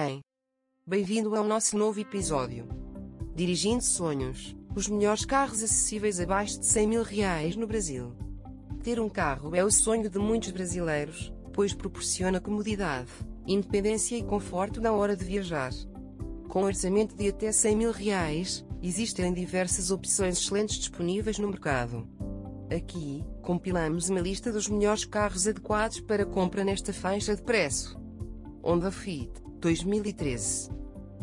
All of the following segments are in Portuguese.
Ei! Bem-vindo ao nosso novo episódio. Dirigindo Sonhos, os melhores carros acessíveis abaixo de 100 mil reais no Brasil. Ter um carro é o sonho de muitos brasileiros, pois proporciona comodidade, independência e conforto na hora de viajar. Com orçamento de até 100 mil reais, existem diversas opções excelentes disponíveis no mercado. Aqui, compilamos uma lista dos melhores carros adequados para compra nesta faixa de preço. Honda Fit, 2013.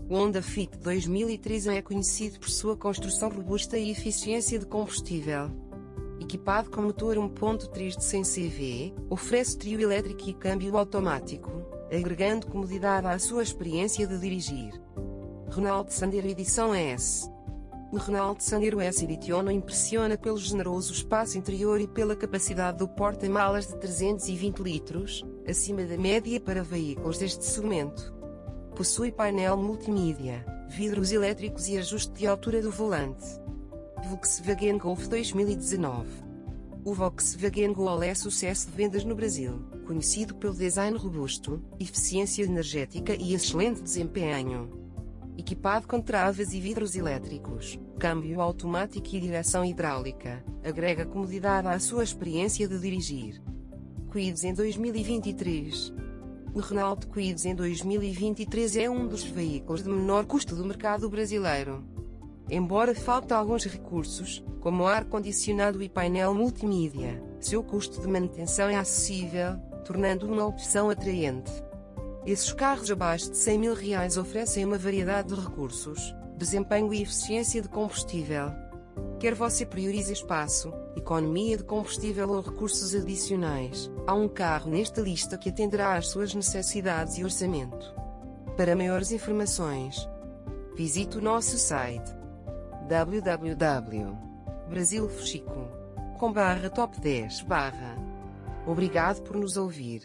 O Honda Fit 2013 é conhecido por sua construção robusta e eficiência de combustível. Equipado com motor 1.3 de 100 CV, oferece trio elétrico e câmbio automático, agregando comodidade à sua experiência de dirigir. Renault Sandero Edição S o Renault Sandero S Edition impressiona pelo generoso espaço interior e pela capacidade do porta-malas de 320 litros, acima da média para veículos deste segmento. Possui painel multimídia, vidros elétricos e ajuste de altura do volante. Volkswagen Golf 2019 O Volkswagen Gol é sucesso de vendas no Brasil, conhecido pelo design robusto, eficiência energética e excelente desempenho equipado com travas e vidros elétricos, câmbio automático e direção hidráulica, agrega comodidade à sua experiência de dirigir. Quids em 2023 O Renault Quids em 2023 é um dos veículos de menor custo do mercado brasileiro. Embora falte alguns recursos, como ar-condicionado e painel multimídia, seu custo de manutenção é acessível, tornando uma opção atraente. Esses carros abaixo de 100 mil reais oferecem uma variedade de recursos, desempenho e eficiência de combustível. Quer você priorize espaço, economia de combustível ou recursos adicionais, há um carro nesta lista que atenderá às suas necessidades e orçamento. Para maiores informações, visite o nosso site www.brasilfuxico.com top 10 Obrigado por nos ouvir.